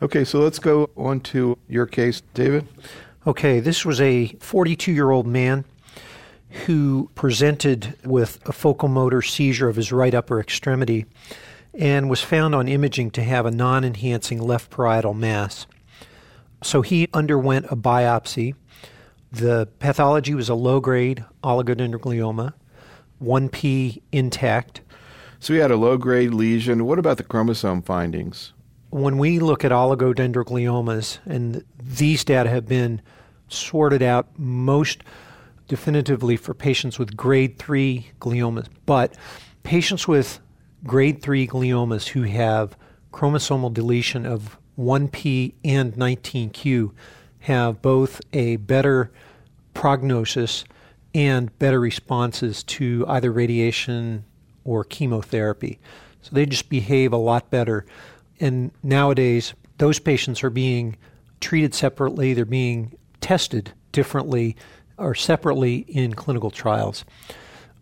Okay, so let's go on to your case, David. Okay, this was a 42 year old man who presented with a focal motor seizure of his right upper extremity and was found on imaging to have a non enhancing left parietal mass. So he underwent a biopsy. The pathology was a low grade oligodendroglioma, 1P intact. So he had a low grade lesion. What about the chromosome findings? When we look at oligodendrogliomas, and these data have been sorted out most definitively for patients with grade 3 gliomas, but patients with grade 3 gliomas who have chromosomal deletion of 1p and 19q have both a better prognosis and better responses to either radiation or chemotherapy. So they just behave a lot better. And nowadays, those patients are being treated separately, they're being tested differently or separately in clinical trials.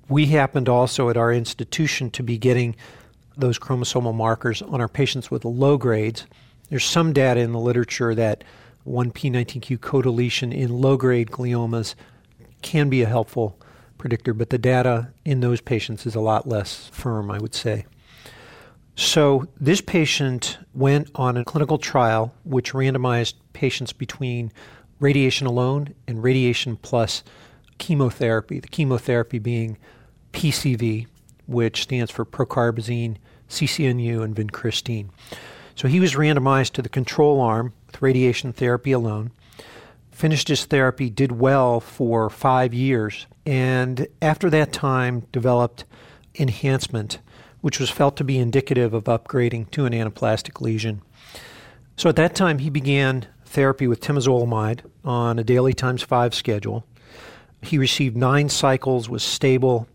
We happened also at our institution to be getting those chromosomal markers on our patients with low grades. There's some data in the literature that 1p19q codeletion in low grade gliomas can be a helpful predictor, but the data in those patients is a lot less firm, I would say. So, this patient went on a clinical trial which randomized patients between radiation alone and radiation plus chemotherapy, the chemotherapy being PCV, which stands for procarbazine, CCNU, and vincristine. So he was randomized to the control arm with radiation therapy alone, finished his therapy, did well for five years, and after that time developed enhancement, which was felt to be indicative of upgrading to an anaplastic lesion. So at that time, he began therapy with temozolomide on a daily times five schedule. He received nine cycles, was stable,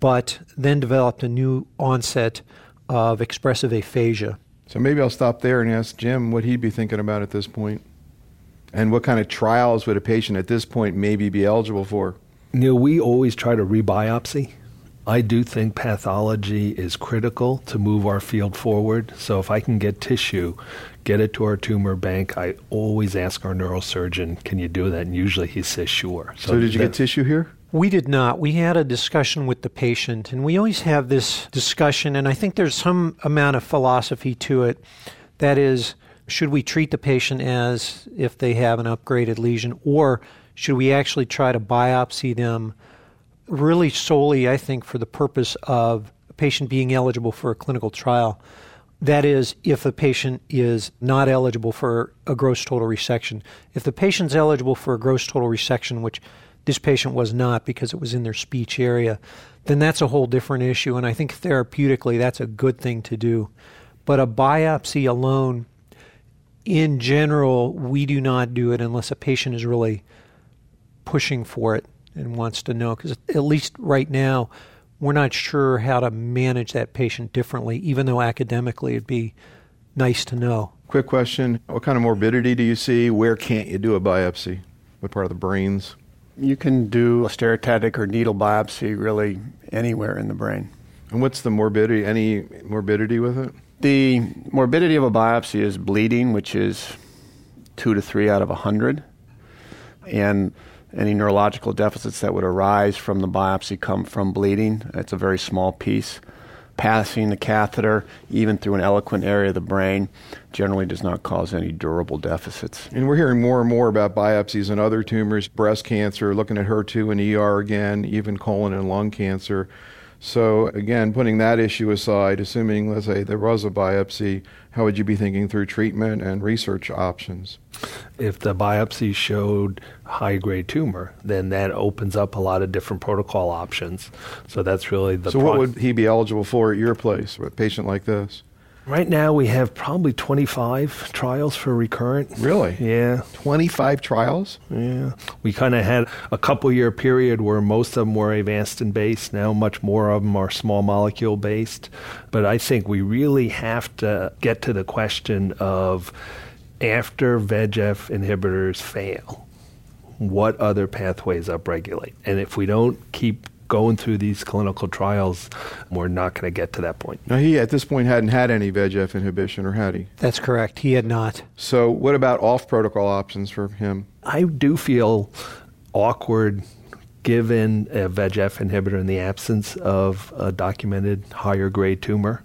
but then developed a new onset of expressive aphasia. So maybe I'll stop there and ask Jim what he'd be thinking about at this point. And what kind of trials would a patient at this point maybe be eligible for? Neil, we always try to rebiopsy. I do think pathology is critical to move our field forward. So if I can get tissue, get it to our tumor bank, I always ask our neurosurgeon, can you do that? And usually he says sure. So, so did you get tissue here? We did not. We had a discussion with the patient, and we always have this discussion, and I think there's some amount of philosophy to it. That is, should we treat the patient as if they have an upgraded lesion, or should we actually try to biopsy them really solely, I think, for the purpose of a patient being eligible for a clinical trial? That is, if a patient is not eligible for a gross total resection. If the patient's eligible for a gross total resection, which this patient was not because it was in their speech area, then that's a whole different issue. And I think therapeutically, that's a good thing to do. But a biopsy alone, in general, we do not do it unless a patient is really pushing for it and wants to know. Because at least right now, we're not sure how to manage that patient differently, even though academically it'd be nice to know. Quick question What kind of morbidity do you see? Where can't you do a biopsy? What part of the brains? You can do a stereotactic or needle biopsy really anywhere in the brain. And what's the morbidity? Any morbidity with it? The morbidity of a biopsy is bleeding, which is two to three out of a hundred. And any neurological deficits that would arise from the biopsy come from bleeding. It's a very small piece passing the catheter, even through an eloquent area of the brain, generally does not cause any durable deficits. And we're hearing more and more about biopsies and other tumors, breast cancer, looking at HER2 and ER again, even colon and lung cancer. So, again, putting that issue aside, assuming, let's say, there was a biopsy, how would you be thinking through treatment and research options? If the biopsy showed high grade tumor, then that opens up a lot of different protocol options. So, that's really the. So, what would he be eligible for at your place with a patient like this? Right now, we have probably 25 trials for recurrent. Really? Yeah. 25 trials? Yeah. We kind of had a couple year period where most of them were Avastin based. Now, much more of them are small molecule based. But I think we really have to get to the question of after VEGF inhibitors fail, what other pathways upregulate? And if we don't keep going through these clinical trials, we're not going to get to that point. Now, he at this point hadn't had any VEGF inhibition, or had he? That's correct. He had not. So, what about off protocol options for him? I do feel awkward given a VEGF inhibitor in the absence of a documented higher grade tumor.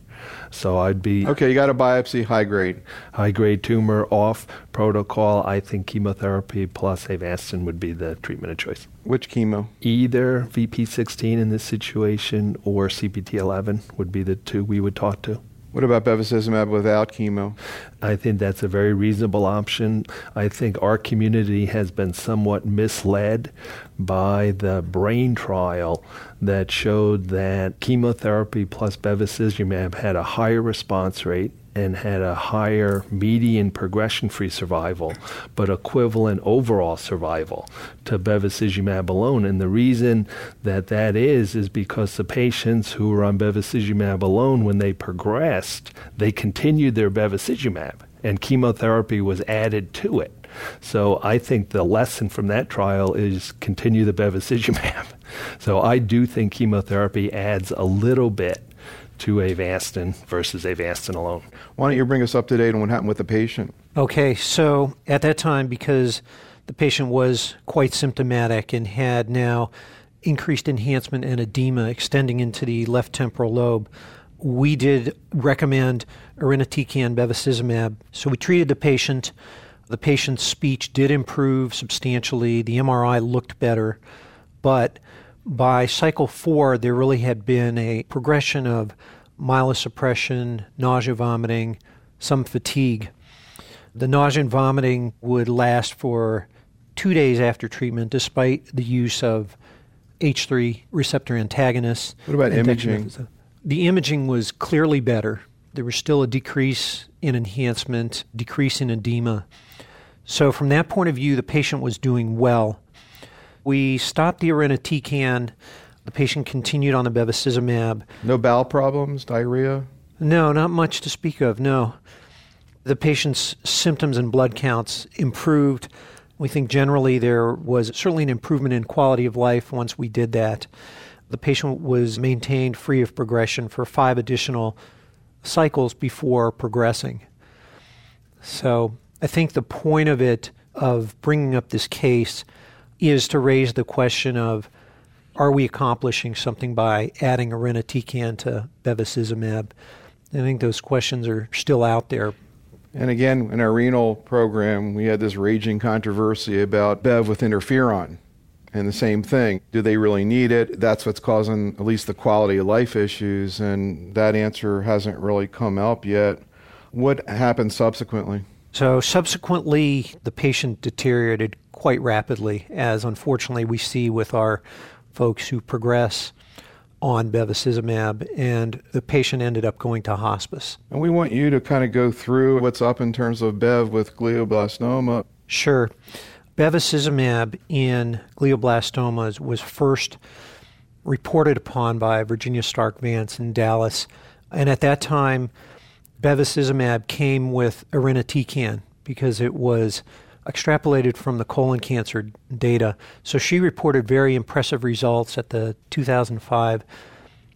So I'd be okay. You got a biopsy, high grade, high grade tumor off protocol. I think chemotherapy plus Avastin would be the treatment of choice. Which chemo? Either VP16 in this situation or CPT11 would be the two we would talk to. What about bevacizumab without chemo? I think that's a very reasonable option. I think our community has been somewhat misled by the brain trial that showed that chemotherapy plus bevacizumab had a higher response rate and had a higher median progression free survival, but equivalent overall survival to bevacizumab alone. And the reason that that is, is because the patients who were on bevacizumab alone, when they progressed, they continued their bevacizumab, and chemotherapy was added to it. So I think the lesson from that trial is continue the bevacizumab. So I do think chemotherapy adds a little bit to Avastin versus Avastin alone. Why don't you bring us up to date on what happened with the patient? Okay, so at that time, because the patient was quite symptomatic and had now increased enhancement and edema extending into the left temporal lobe, we did recommend irinotecan bevacizumab. So we treated the patient. The patient's speech did improve substantially. The MRI looked better, but by cycle four, there really had been a progression of myelosuppression, nausea, vomiting, some fatigue. The nausea and vomiting would last for two days after treatment, despite the use of H3 receptor antagonists. What about imaging? The imaging was clearly better. There was still a decrease in enhancement, decrease in edema. So, from that point of view, the patient was doing well. We stopped the irinotecan. The patient continued on the bevacizumab. No bowel problems, diarrhea? No, not much to speak of, no. The patient's symptoms and blood counts improved. We think generally there was certainly an improvement in quality of life once we did that. The patient was maintained free of progression for five additional cycles before progressing. So I think the point of it, of bringing up this case, is to raise the question of are we accomplishing something by adding irinotecan to bevacizumab? I think those questions are still out there. And again, in our renal program, we had this raging controversy about Bev with interferon. And the same thing. Do they really need it? That's what's causing at least the quality of life issues. And that answer hasn't really come up yet. What happened subsequently? So, subsequently, the patient deteriorated quite rapidly, as unfortunately we see with our folks who progress on bevacizumab, and the patient ended up going to hospice. And we want you to kind of go through what's up in terms of Bev with glioblastoma. Sure. Bevacizumab in glioblastomas was first reported upon by Virginia Stark Vance in Dallas. And at that time, bevacizumab came with irinotecan because it was extrapolated from the colon cancer data. So she reported very impressive results at the 2005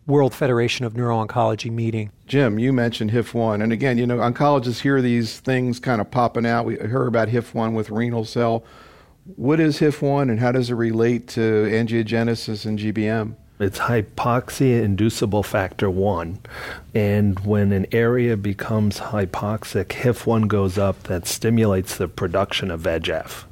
World Federation of Neuro-Oncology meeting. Jim, you mentioned HIF1. And again, you know, oncologists hear these things kind of popping out. We heard about HIF1 with renal cell. What is HIF1 and how does it relate to angiogenesis and GBM? It's hypoxia inducible factor 1. And when an area becomes hypoxic, HIF1 goes up that stimulates the production of VEGF.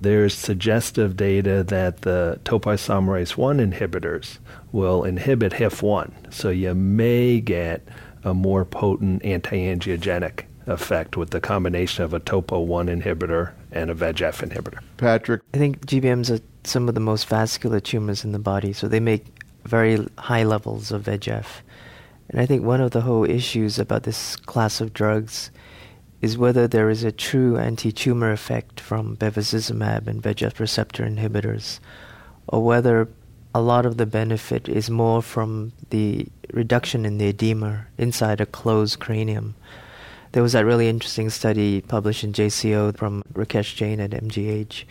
There's suggestive data that the topoisomerase 1 inhibitors will inhibit HIF1. So you may get a more potent anti angiogenic effect with the combination of a topo 1 inhibitor and a VEGF inhibitor. Patrick? I think GBMs are some of the most vascular tumors in the body, so they make very high levels of VEGF. And I think one of the whole issues about this class of drugs is whether there is a true anti tumor effect from bevacizumab and VEGF receptor inhibitors, or whether a lot of the benefit is more from the reduction in the edema inside a closed cranium. There was that really interesting study published in JCO from Rakesh Jain at MGH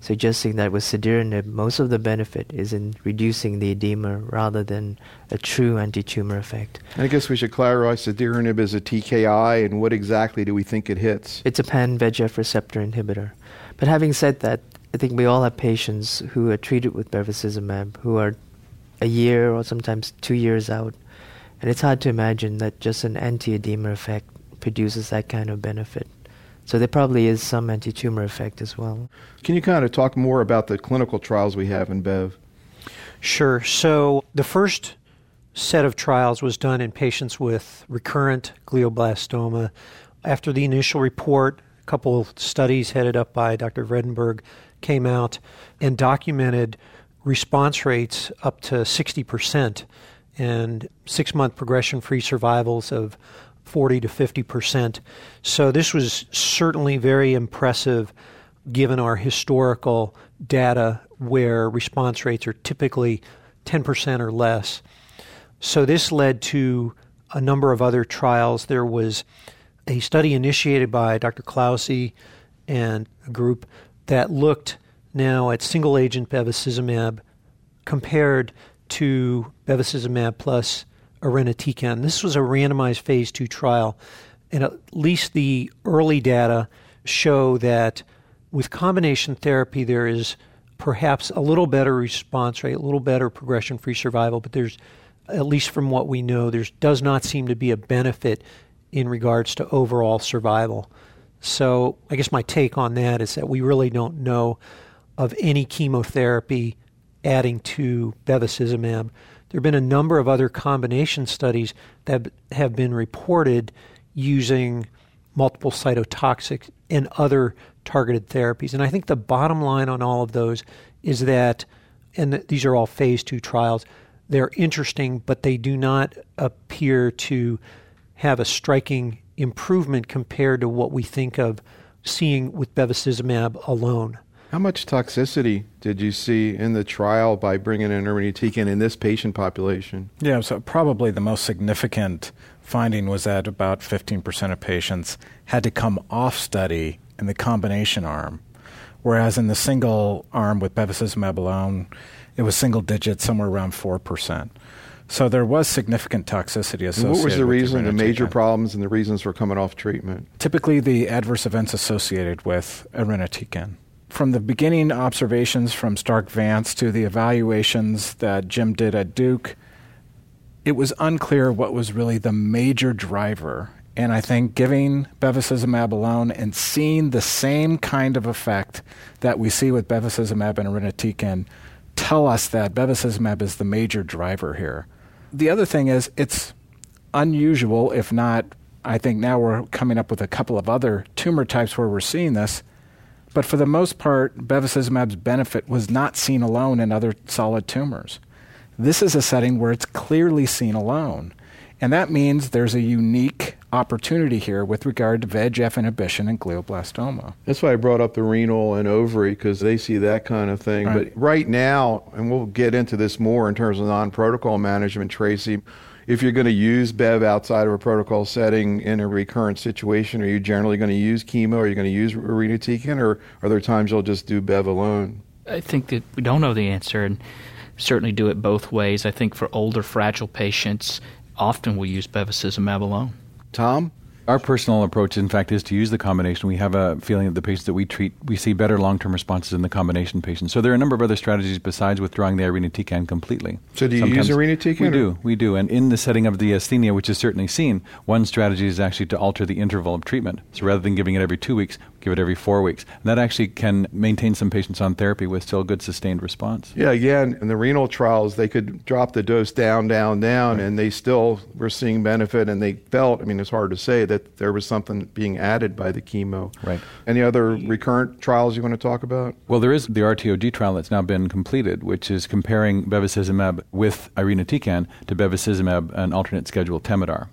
suggesting that with cediranib, most of the benefit is in reducing the edema rather than a true anti-tumor effect. I guess we should clarify cediranib is a TKI, and what exactly do we think it hits? It's a pan-VEGF receptor inhibitor. But having said that, I think we all have patients who are treated with bevacizumab who are a year or sometimes two years out. And it's hard to imagine that just an anti-edema effect produces that kind of benefit. So there probably is some anti-tumor effect as well. Can you kind of talk more about the clinical trials we have in Bev? Sure. So the first set of trials was done in patients with recurrent glioblastoma. After the initial report, a couple of studies headed up by Dr. Vredenburgh came out and documented response rates up to 60% and six month progression free survivals of 40 to 50%. So this was certainly very impressive given our historical data where response rates are typically 10% or less. So this led to a number of other trials. There was a study initiated by Dr. Cloughesy and a group that looked now at single agent bevacizumab compared to bevacizumab plus irinotecan. This was a randomized phase two trial, and at least the early data show that with combination therapy there is perhaps a little better response rate, a little better progression free survival, but there's at least from what we know, there does not seem to be a benefit in regards to overall survival. So I guess my take on that is that we really don't know of any chemotherapy adding to bevacizumab. There have been a number of other combination studies that have been reported using multiple cytotoxics and other targeted therapies. And I think the bottom line on all of those is that, and these are all phase two trials, they're interesting, but they do not appear to have a striking improvement compared to what we think of seeing with bevacizumab alone. How much toxicity did you see in the trial by bringing in irinotecan in this patient population? Yeah, so probably the most significant finding was that about 15% of patients had to come off study in the combination arm, whereas in the single arm with bevacizumab alone, it was single digit, somewhere around 4%. So there was significant toxicity associated. what was the reason, the, the major problems, and the reasons for coming off treatment? Typically, the adverse events associated with irinotecan from the beginning observations from Stark Vance to the evaluations that Jim did at Duke, it was unclear what was really the major driver. And I think giving bevacizumab alone and seeing the same kind of effect that we see with bevacizumab and irinotecan tell us that bevacizumab is the major driver here. The other thing is it's unusual, if not, I think now we're coming up with a couple of other tumor types where we're seeing this but for the most part, bevacizumab's benefit was not seen alone in other solid tumors. This is a setting where it's clearly seen alone. And that means there's a unique opportunity here with regard to VEGF inhibition in glioblastoma. That's why I brought up the renal and ovary because they see that kind of thing. Right. But right now, and we'll get into this more in terms of non protocol management, Tracy, if you're going to use Bev outside of a protocol setting in a recurrent situation, are you generally going to use chemo? Are you going to use irinotecan, or are there times you'll just do Bev alone? I think that we don't know the answer, and certainly do it both ways. I think for older, fragile patients, often we'll use bevacizumab alone. Tom? Our personal approach, in fact, is to use the combination. We have a feeling that the patients that we treat, we see better long-term responses in the combination patients. So there are a number of other strategies besides withdrawing the irinotecan completely. So do you Sometimes use irinotecan? We do, we do. And in the setting of the asthenia, which is certainly seen, one strategy is actually to alter the interval of treatment. So rather than giving it every two weeks, give it every four weeks. That actually can maintain some patients on therapy with still good sustained response. Yeah, again, in the renal trials, they could drop the dose down, down, down, right. and they still were seeing benefit, and they felt, I mean, it's hard to say, that there was something being added by the chemo. Right. Any other recurrent trials you want to talk about? Well, there is the RTOG trial that's now been completed, which is comparing bevacizumab with irinotecan to bevacizumab and alternate schedule Temodar.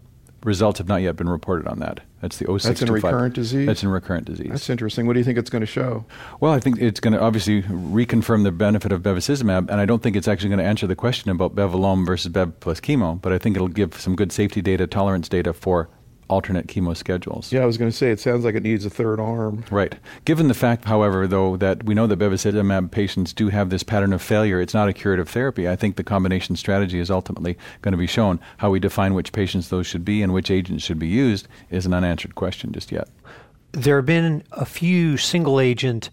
Results have not yet been reported on that. That's the 06 That's in recurrent disease? That's in recurrent disease. That's interesting. What do you think it's going to show? Well, I think it's going to obviously reconfirm the benefit of bevacizumab, and I don't think it's actually going to answer the question about bev alone versus bev plus chemo, but I think it'll give some good safety data, tolerance data for alternate chemo schedules. Yeah, I was going to say it sounds like it needs a third arm. Right. Given the fact, however, though, that we know that bevacizumab patients do have this pattern of failure, it's not a curative therapy. I think the combination strategy is ultimately going to be shown. How we define which patients those should be and which agents should be used is an unanswered question just yet. There have been a few single agent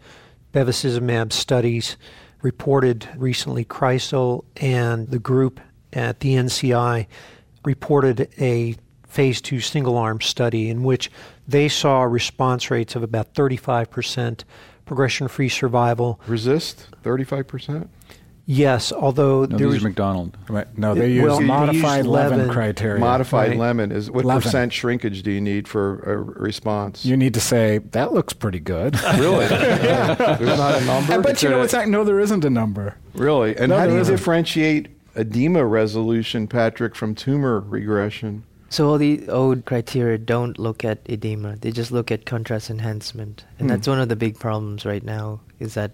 bevacizumab studies reported recently. Kreisl and the group at the NCI reported a phase two single arm study in which they saw response rates of about 35%, progression free survival. RECIST, 35%? Yes, although no, there these was are Macdonald. Right. No, they use Well, they modified use Levin Levin. criteria. Modified Right. lemon is what Levin. percent shrinkage do you need for a response? You need to say that looks pretty good. really? There's not a number. but you know It's what's that? No, there isn't a number. Really? And No, how do you isn't. differentiate edema resolution, Patrick, from tumor regression? So all the old criteria don't look at edema; they just look at contrast enhancement, and Hmm. that's one of the big problems right now. Is that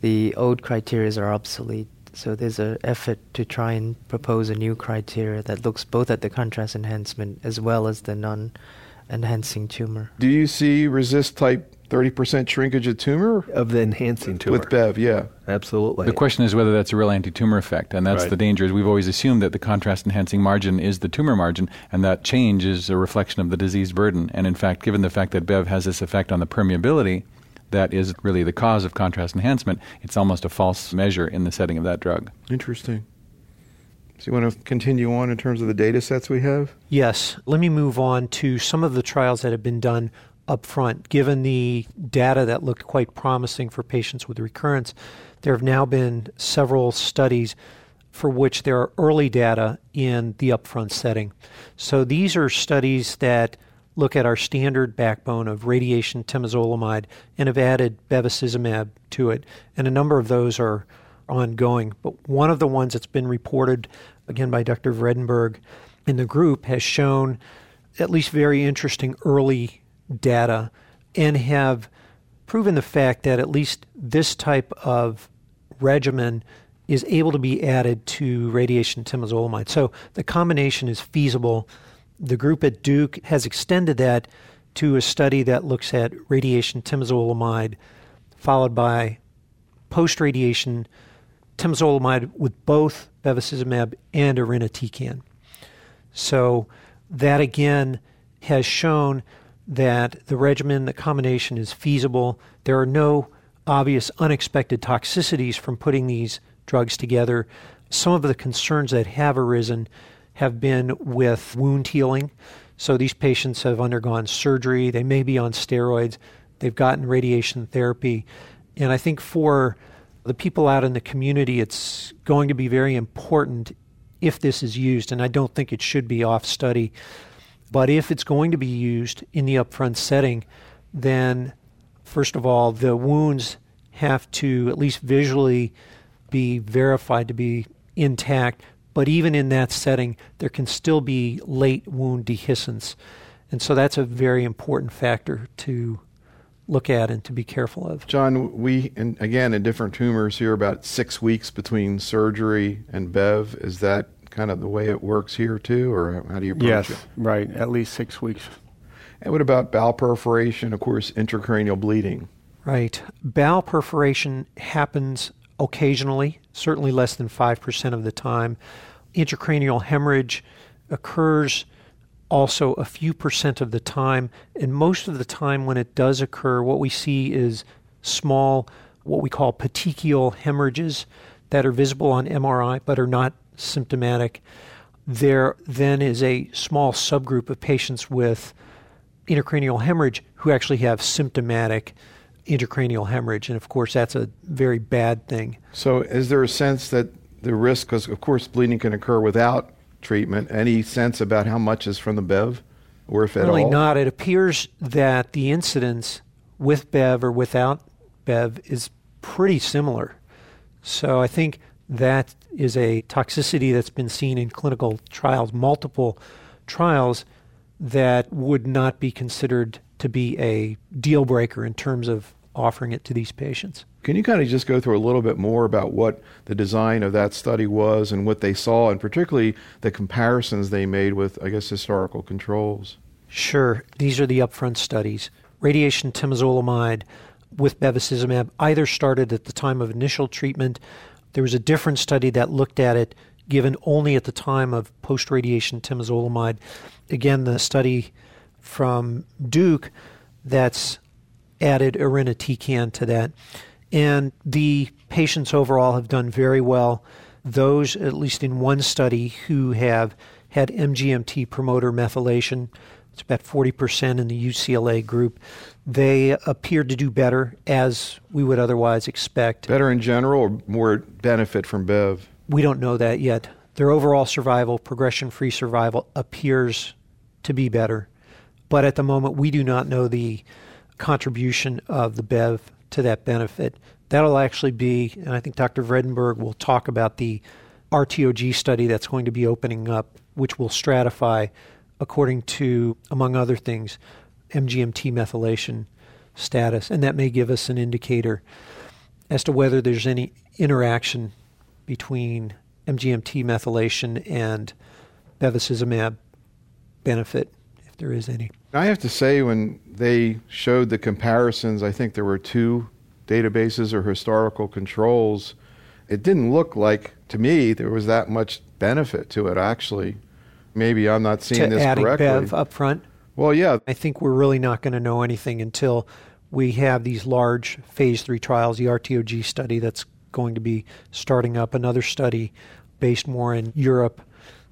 the old criteria are obsolete. So there's an effort to try and propose a new criteria that looks both at the contrast enhancement as well as the non-enhancing tumor. Do you see RECIST type 30% shrinkage of tumor Of the enhancing tumor. with Bev? Yeah. Absolutely. The question is whether that's a real anti-tumor effect, and that's Right. the danger. Is we've always assumed that the contrast-enhancing margin is the tumor margin, and that change is a reflection of the disease burden. And in fact, given the fact that Bev has this effect on the permeability, that is really the cause of contrast enhancement. It's almost a false measure in the setting of that drug. Interesting. So you want to continue on in terms of the data sets we have? Yes. Let me move on to some of the trials that have been done up front. Given the data that looked quite promising for patients with recurrence, there have now been several studies for which there are early data in the upfront setting. So these are studies that look at our standard backbone of radiation temozolomide and have added bevacizumab to it. And a number of those are ongoing. But one of the ones that's been reported, again by Dr. Vredenburgh in the group, has shown at least very interesting early data and have proven the fact that at least this type of regimen is able to be added to radiation temozolomide. So the combination is feasible. The group at Duke has extended that to a study that looks at radiation temozolomide followed by post radiation temozolomide with both bevacizumab and irinotecan. So that again has shown that the regimen, the combination is feasible. There are no obvious unexpected toxicities from putting these drugs together. Some of the concerns that have arisen have been with wound healing. So these patients have undergone surgery, they may be on steroids, they've gotten radiation therapy. And I think for the people out in the community, it's going to be very important if this is used, and I don't think it should be off study. But if it's going to be used in the upfront setting, then first of all, the wounds have to at least visually be verified to be intact. But even in that setting, there can still be late wound dehiscence. And so that's a very important factor to look at and to be careful of. John, we, and again, in different tumors, hear about six weeks between surgery and Bev. Is that kind of the way it works here too, or how do you approach Yes, it? right. At least six weeks. And what about bowel perforation? Of course, intracranial bleeding. Right. Bowel perforation happens occasionally, certainly less than 5% of the time. Intracranial hemorrhage occurs also a few percent of the time. And most of the time, when it does occur, what we see is small, what we call petechial hemorrhages that are visible on MRI but are not symptomatic. There then is a small subgroup of patients with intracranial hemorrhage who actually have symptomatic intracranial hemorrhage. And of course, that's a very bad thing. So, is there a sense that the risk, because of course bleeding can occur without treatment, any sense about how much is from the Bev, or if at really all? not. It appears that the incidence with Bev or without Bev is pretty similar. So I think that is a toxicity that's been seen in clinical trials, multiple trials, that would not be considered to be a deal breaker in terms of offering it to these patients. Can you kind of just go through a little bit more about what the design of that study was and what they saw, and particularly the comparisons they made with, I guess, historical controls? Sure. These are the upfront studies. Radiation temozolomide with bevacizumab either started at the time of initial treatment. There was a different study that looked at it given only at the time of post radiation temozolomide. Again, the study from Duke that's added irinotecan to that. And the patients overall have done very well. Those, at least in one study, who have had MGMT promoter methylation, it's about 40% in the UCLA group, they appear to do better as we would otherwise expect. Better in general or more benefit from Bev? We don't know that yet. Their overall survival, progression free survival, appears to be better. But at the moment, we do not know the contribution of the BEV to that benefit. That'll actually be, and I think Dr. Vredenburgh will talk about the RTOG study that's going to be opening up, which will stratify according to, among other things, MGMT methylation status. And that may give us an indicator as to whether there's any interaction between MGMT methylation and bevacizumab benefit, if there is any. I have to say, when they showed the comparisons, I think there were two databases or historical controls. It didn't look like, to me, there was that much benefit to it, actually. Maybe I'm not seeing to this adding correctly. Bev up front. Well, yeah. I think we're really not going to know anything until we have these large phase three trials, the RTOG study that's going to be starting up, another study based more in Europe.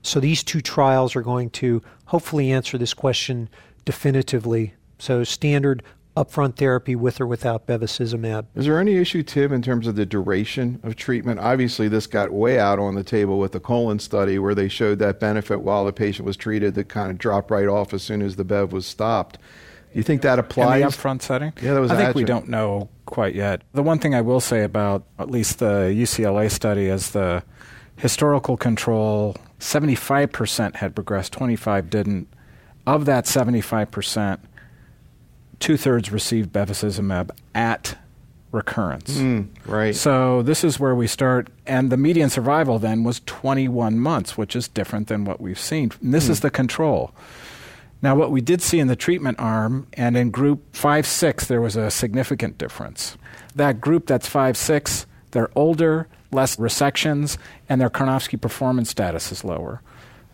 So these two trials are going to hopefully answer this question definitively. So standard upfront therapy with or without bevacizumab. Is there any issue, Tim, in terms of the duration of treatment? Obviously, this got way out on the table with the colon study where they showed that benefit while the patient was treated that kind of dropped right off as soon as the bev was stopped. Do you think that applies? In the upfront setting? Yeah, that was I think we don't know quite yet. The one thing I will say about at least the UCLA study is the historical control 75% had progressed, 25 didn't. Of that 75%, two thirds received bevacizumab at recurrence. Mm, right. So this is where we start, and the median survival then was 21 months, which is different than what we've seen. And this is the control. Now, what we did see in the treatment arm and in group 5 6, there was a significant difference. That group that's 5 6, they're older, less resections, and their Karnofsky performance status is lower.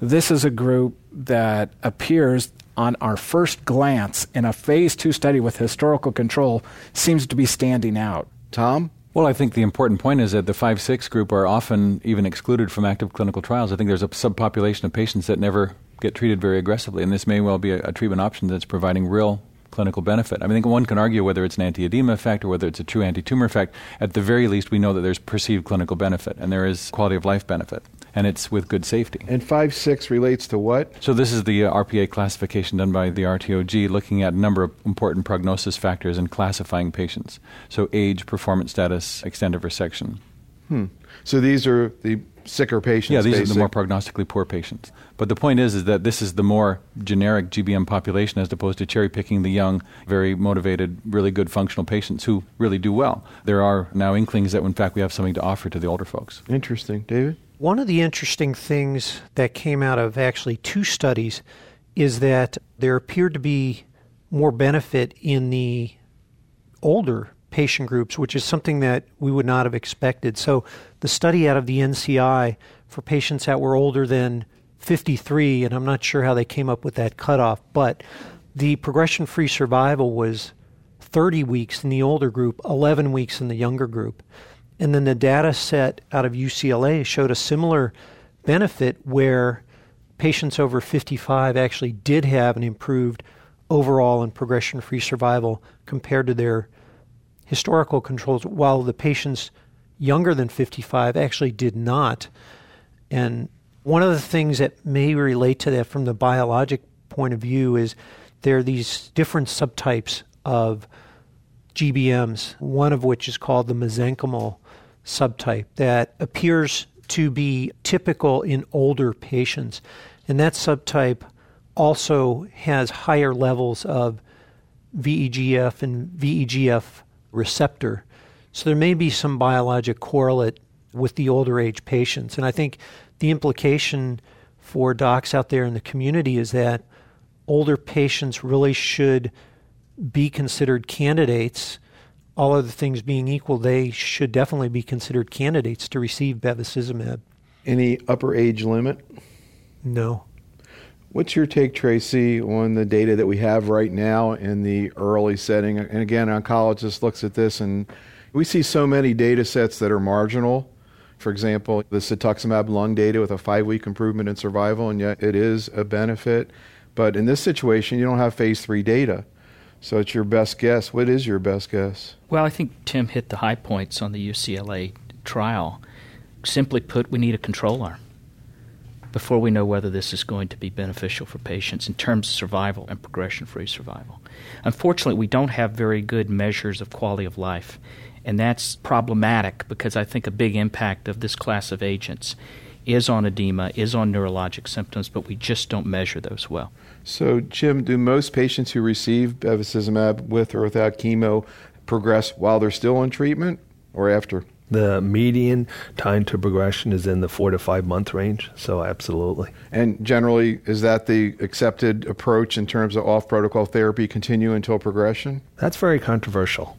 This is a group that appears on our first glance in a phase 2 study with historical control seems to be standing out. Tom? Well, I think the important point is that the 5 6 group are often even excluded from active clinical trials. I think there's a subpopulation of patients that never get treated very aggressively, and this may well be a, a treatment option that's providing real clinical benefit. I mean, I think one can argue whether it's an anti edema effect or whether it's a true anti tumor effect. At the very least, we know that there's perceived clinical benefit and there is quality of life benefit, and it's with good safety. And 5 6 relates to what? So this is the uh, RPA classification done by the RTOG, looking at a number of important prognosis factors and classifying patients. So age, performance status, extent of resection. Hmm. So these are the sicker patients. Yeah, these are the more prognostically poor patients. But the point is, is that this is the more generic GBM population as opposed to cherry picking the young, very motivated, really good functional patients who really do well. There are now inklings that, in fact, we have something to offer to the older folks. Interesting. David? One of the interesting things that came out of actually two studies is that there appeared to be more benefit in the older patient groups, which is something that we would not have expected. So, the study out of the NCI for patients that were older than 53, and I'm not sure how they came up with that cutoff, but the progression free survival was 30 weeks in the older group, 11 weeks in the younger group. And then the data set out of UCLA showed a similar benefit where patients over 55 actually did have an improved overall and progression free survival compared to their historical controls, while the patients younger than 55 actually did not. And one of the things that may relate to that from the biologic point of view is there are these different subtypes of GBMs, one of which is called the mesenchymal subtype that appears to be typical in older patients. And that subtype also has higher levels of VEGF and VEGF receptor. So there may be some biologic correlate with the older age patients. And I think the implication for docs out there in the community is that older patients really should be considered candidates. All other things being equal, they should definitely be considered candidates to receive bevacizumab. Any upper age limit? No. What's your take, Tracy, on the data that we have right now in the early setting? And again, an oncologist looks at this and we see so many data sets that are marginal. For example, the cetuximab lung data with a five week improvement in survival, and yet it is a benefit. But in this situation, you don't have phase three data. So it's your best guess. What is your best guess? Well, I think Tim hit the high points on the UCLA trial. Simply put, we need a control arm before we know whether this is going to be beneficial for patients in terms of survival and progression free survival. Unfortunately, we don't have very good measures of quality of life, and that's problematic because I think a big impact of this class of agents is on edema, is on neurologic symptoms, but we just don't measure those well. So, Jim, do most patients who receive bevacizumab with or without chemo progress while they're still on treatment or after? The median time to progression is in the four to five month range, so absolutely. And generally, is that the accepted approach in terms of off protocol therapy continue until progression? That's very controversial.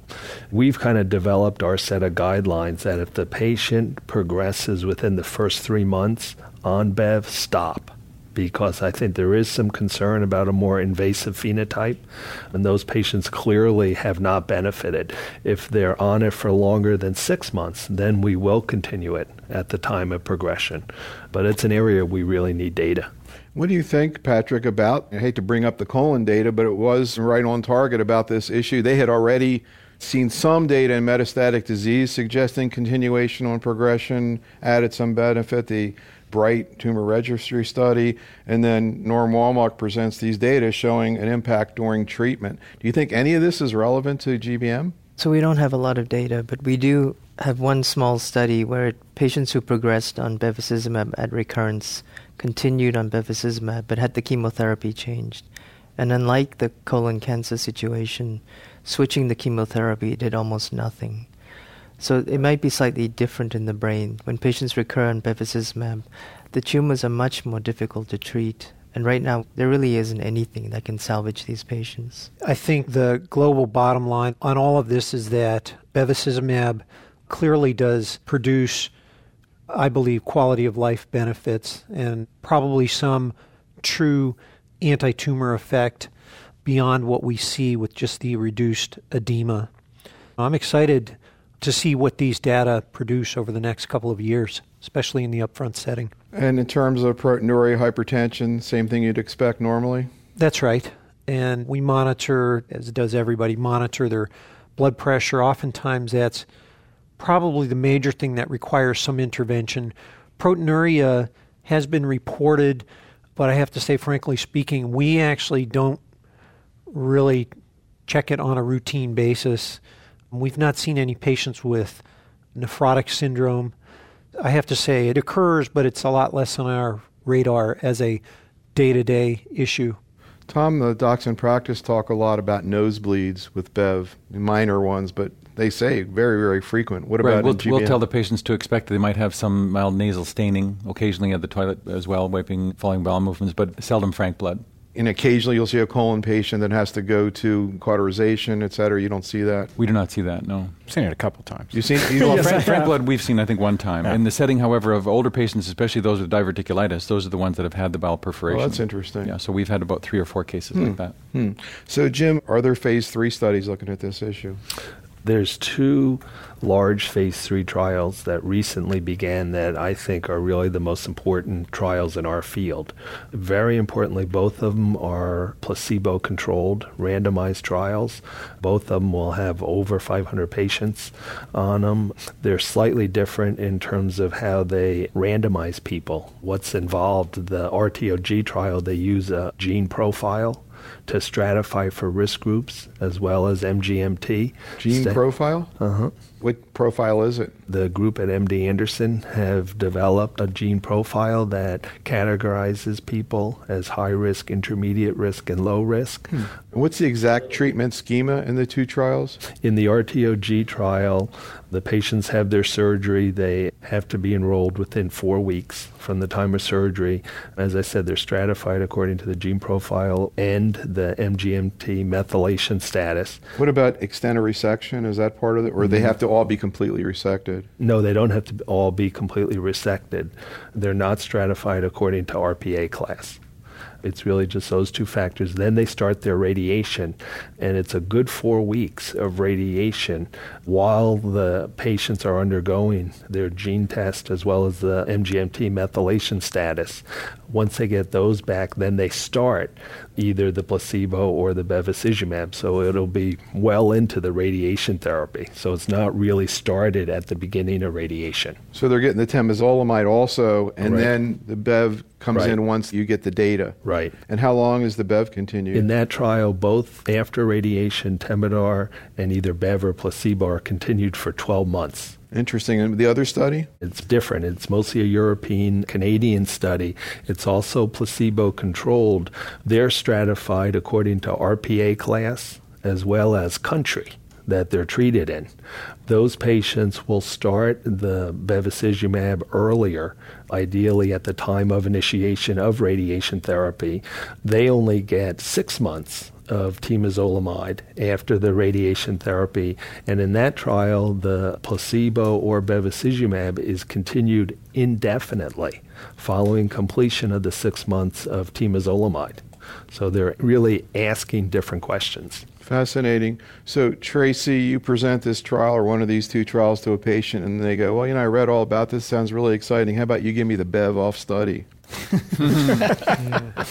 We've kind of developed our set of guidelines that if the patient progresses within the first three months on BEV, stop because I think there is some concern about a more invasive phenotype, and those patients clearly have not benefited. If they're on it for longer than six months, then we will continue it at the time of progression. But it's an area we really need data. What do you think, Patrick, about? I hate to bring up the colon data, but it was right on target about this issue. They had already seen some data in metastatic disease suggesting continuation on progression added some benefit. The BRiTE tumor registry study, and then Norm Wolmark presents these data showing an impact during treatment. Do you think any of this is relevant to GBM? So we don't have a lot of data, but we do have one small study where patients who progressed on bevacizumab at recurrence continued on bevacizumab but had the chemotherapy changed. And unlike the colon cancer situation, switching the chemotherapy did almost nothing. So it might be slightly different in the brain. When patients recur on bevacizumab, the tumors are much more difficult to treat. And right now, there really isn't anything that can salvage these patients. I think the global bottom line on all of this is that bevacizumab clearly does produce, I believe, quality of life benefits and probably some true anti tumor effect beyond what we see with just the reduced edema. I'm excited to see what these data produce over the next couple of years, especially in the upfront setting. And in terms of proteinuria, hypertension, same thing you'd expect normally? That's right. And we monitor, as does everybody, monitor their blood pressure. Oftentimes, that's probably the major thing that requires some intervention. Proteinuria has been reported, but I have to say, frankly speaking, we actually don't really check it on a routine basis. We've not seen any patients with nephrotic syndrome. I have to say it occurs, but it's a lot less on our radar as a day to day issue. Tom, the docs in practice talk a lot about nosebleeds with Bev, minor ones, but they say very, very frequent. What about right. we'll, we'll, tell the patients to expect that they might have some mild nasal staining occasionally at the toilet as well, wiping falling bowel movements, but seldom frank blood and occasionally you'll see a colon patient that has to go to cauterization, et cetera. You don't see that. We do not see that. No, I've seen it a couple times. You've seen you know, frank, frank blood. We've seen I think one time. Yeah. In the setting, however, of older patients, especially those with diverticulitis, those are the ones that have had the bowel perforation. Oh, that's interesting. Yeah, so we've had about three or four cases hmm. like that. Hmm. So, Jim, are there phase three studies looking at this issue? There's two large phase three trials that recently began that I think are really the most important trials in our field. Very importantly, both of them are placebo controlled, randomized trials. Both of them will have over 500 patients on them. They're slightly different in terms of how they randomize people, what's involved. The RTOG trial, they use a gene profile to stratify for risk groups as well as MGMT. Gene St- profile? Uh huh. What profile is it? The group at MD Anderson have developed a gene profile that categorizes people as high risk, intermediate risk, and low risk. Hmm. What's the exact treatment schema in the two trials? In the RTOG trial, the patients have their surgery, they have to be enrolled within four weeks from the time of surgery. As I said, they're stratified according to the gene profile and the MGMT methylation status. What about extent of resection? Is that part of it? Or they mm-hmm. have to all be completely resected? No, they don't have to all be completely resected. They're not stratified according to RPA class. It's really just those two factors. Then they start their radiation, and it's a good four weeks of radiation while the patients are undergoing their gene test as well as the MGMT methylation status. Once they get those back, then they start either the placebo or the bevacizumab. So it'll be well into the radiation therapy. So it's not really started at the beginning of radiation. So they're getting the temozolomide also, and Right. then the Bev comes Right. in once you get the data. Right. And how long is the Bev continued? In that trial, both after radiation, Temodar and either Bev or placebo are continued for 12 months. Interesting. And the other study? It's different. It's mostly a European Canadian study. It's also placebo controlled. They're stratified according to RPA class as well as country that they're treated in. Those patients will start the bevacizumab earlier, ideally at the time of initiation of radiation therapy. They only get six months of temozolomide after the radiation therapy, and in that trial, the placebo or bevacizumab is continued indefinitely following completion of the six months of temozolomide. So they're really asking different questions. Fascinating. So, Tracy, you present this trial or one of these two trials to a patient, and they go, Well, you know, I read all about this. Sounds really exciting. How about you give me the Bev off study?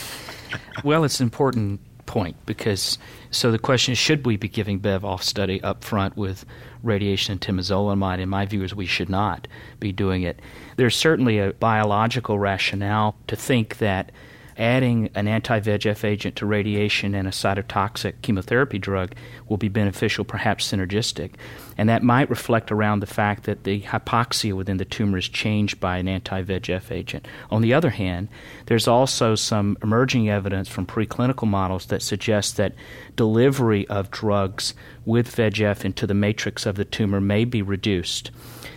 Well, it's an important point because so the question is should we be giving Bev off study up front with radiation and temozolomide? In my view, is we should not be doing it. There's certainly a biological rationale to think that adding an anti VEGF agent to radiation and a cytotoxic chemotherapy drug will be beneficial, perhaps synergistic. And that might reflect around the fact that the hypoxia within the tumor is changed by an anti VEGF agent. On the other hand, there's also some emerging evidence from preclinical models that suggests that delivery of drugs with VEGF into the matrix of the tumor may be reduced.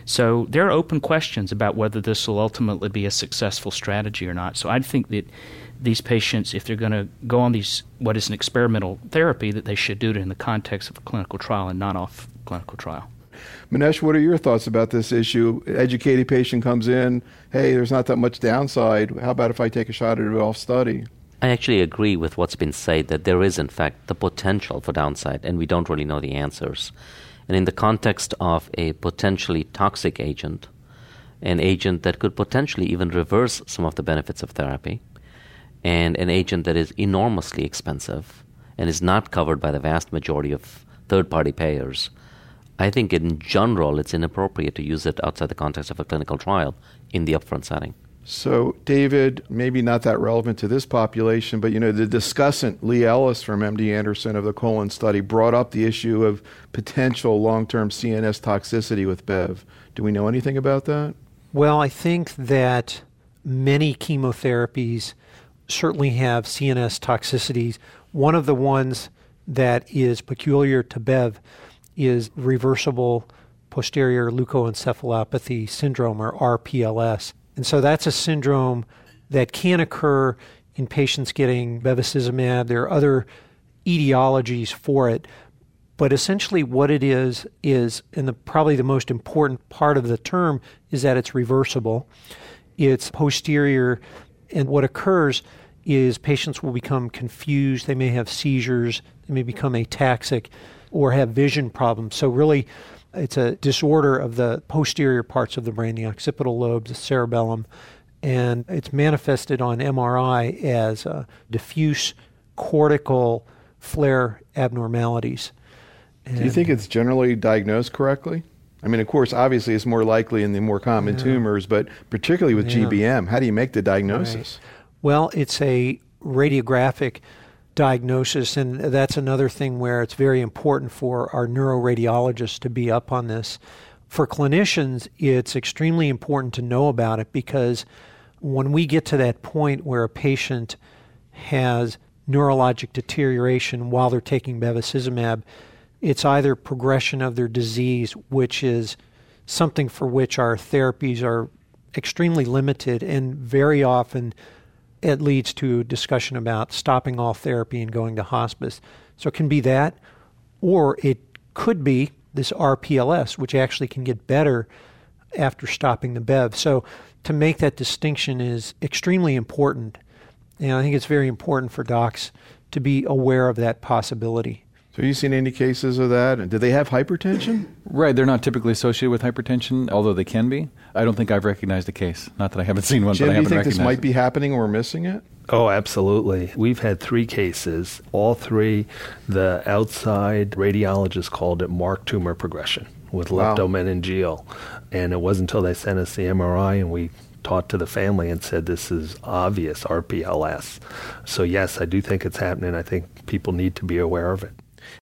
So there are open questions about whether this will ultimately be a successful strategy or not. So I think that these patients, if they're going to go on these what is an experimental therapy, that they should do it in the context of a clinical trial and not off clinical trial. Minesh, what are your thoughts about this issue? Educated patient comes in, hey, there's not that much downside. How about if I take a shot at it off study? I actually agree with what's been said that there is, in fact, the potential for downside, and we don't really know the answers. And in the context of a potentially toxic agent, an agent that could potentially even reverse some of the benefits of therapy, and an agent that is enormously expensive and is not covered by the vast majority of third party payers, I think in general it's inappropriate to use it outside the context of a clinical trial in the upfront setting. So, David, maybe not that relevant to this population, but you know, the discussant Lee Ellis from MD Anderson of the colon study brought up the issue of potential long-term CNS toxicity with Bev. Do we know anything about that? Well, I think that many chemotherapies certainly have CNS toxicities. One of the ones that is peculiar to BEV is reversible posterior leukoencephalopathy syndrome, or RPLS. And so that's a syndrome that can occur in patients getting bevacizumab. There are other etiologies for it. But essentially, what it is, is, and the, probably the most important part of the term is that it's reversible. It's posterior, and what occurs is patients will become confused. They may have seizures, they may become ataxic, or have vision problems. So, really, it's a disorder of the posterior parts of the brain, the occipital lobes, the cerebellum, and it's manifested on MRI as diffuse cortical FLAIR abnormalities. Do you think it's generally diagnosed correctly? I mean, of course, obviously it's more likely in the more common Yeah. tumors, but particularly with Yeah. GBM, how do you make the diagnosis? Well, it's a radiographic diagnosis, and that's another thing where it's very important for our neuroradiologists to be up on this. For clinicians, it's extremely important to know about it because when we get to that point where a patient has neurologic deterioration while they're taking bevacizumab, it's either progression of their disease, which is something for which our therapies are extremely limited and very often it leads to discussion about stopping all therapy and going to hospice. So it can be that, or it could be this RPLS, which actually can get better after stopping the BEV. So to make that distinction is extremely important. And I think it's very important for docs to be aware of that possibility. So, you seen any cases of that? And do they have hypertension? Right, they're not typically associated with hypertension, although they can be. I don't think I've recognized a case. Not that I haven't seen one, Jim, but I do you think this might it. be happening or we're missing it? Oh, absolutely. We've had three cases. All three, the outside radiologist called it marked tumor progression with Wow. leptomeningeal. And it wasn't until they sent us the MRI and we talked to the family and said this is obvious RPLS. So, yes, I do think it's happening. I think people need to be aware of it.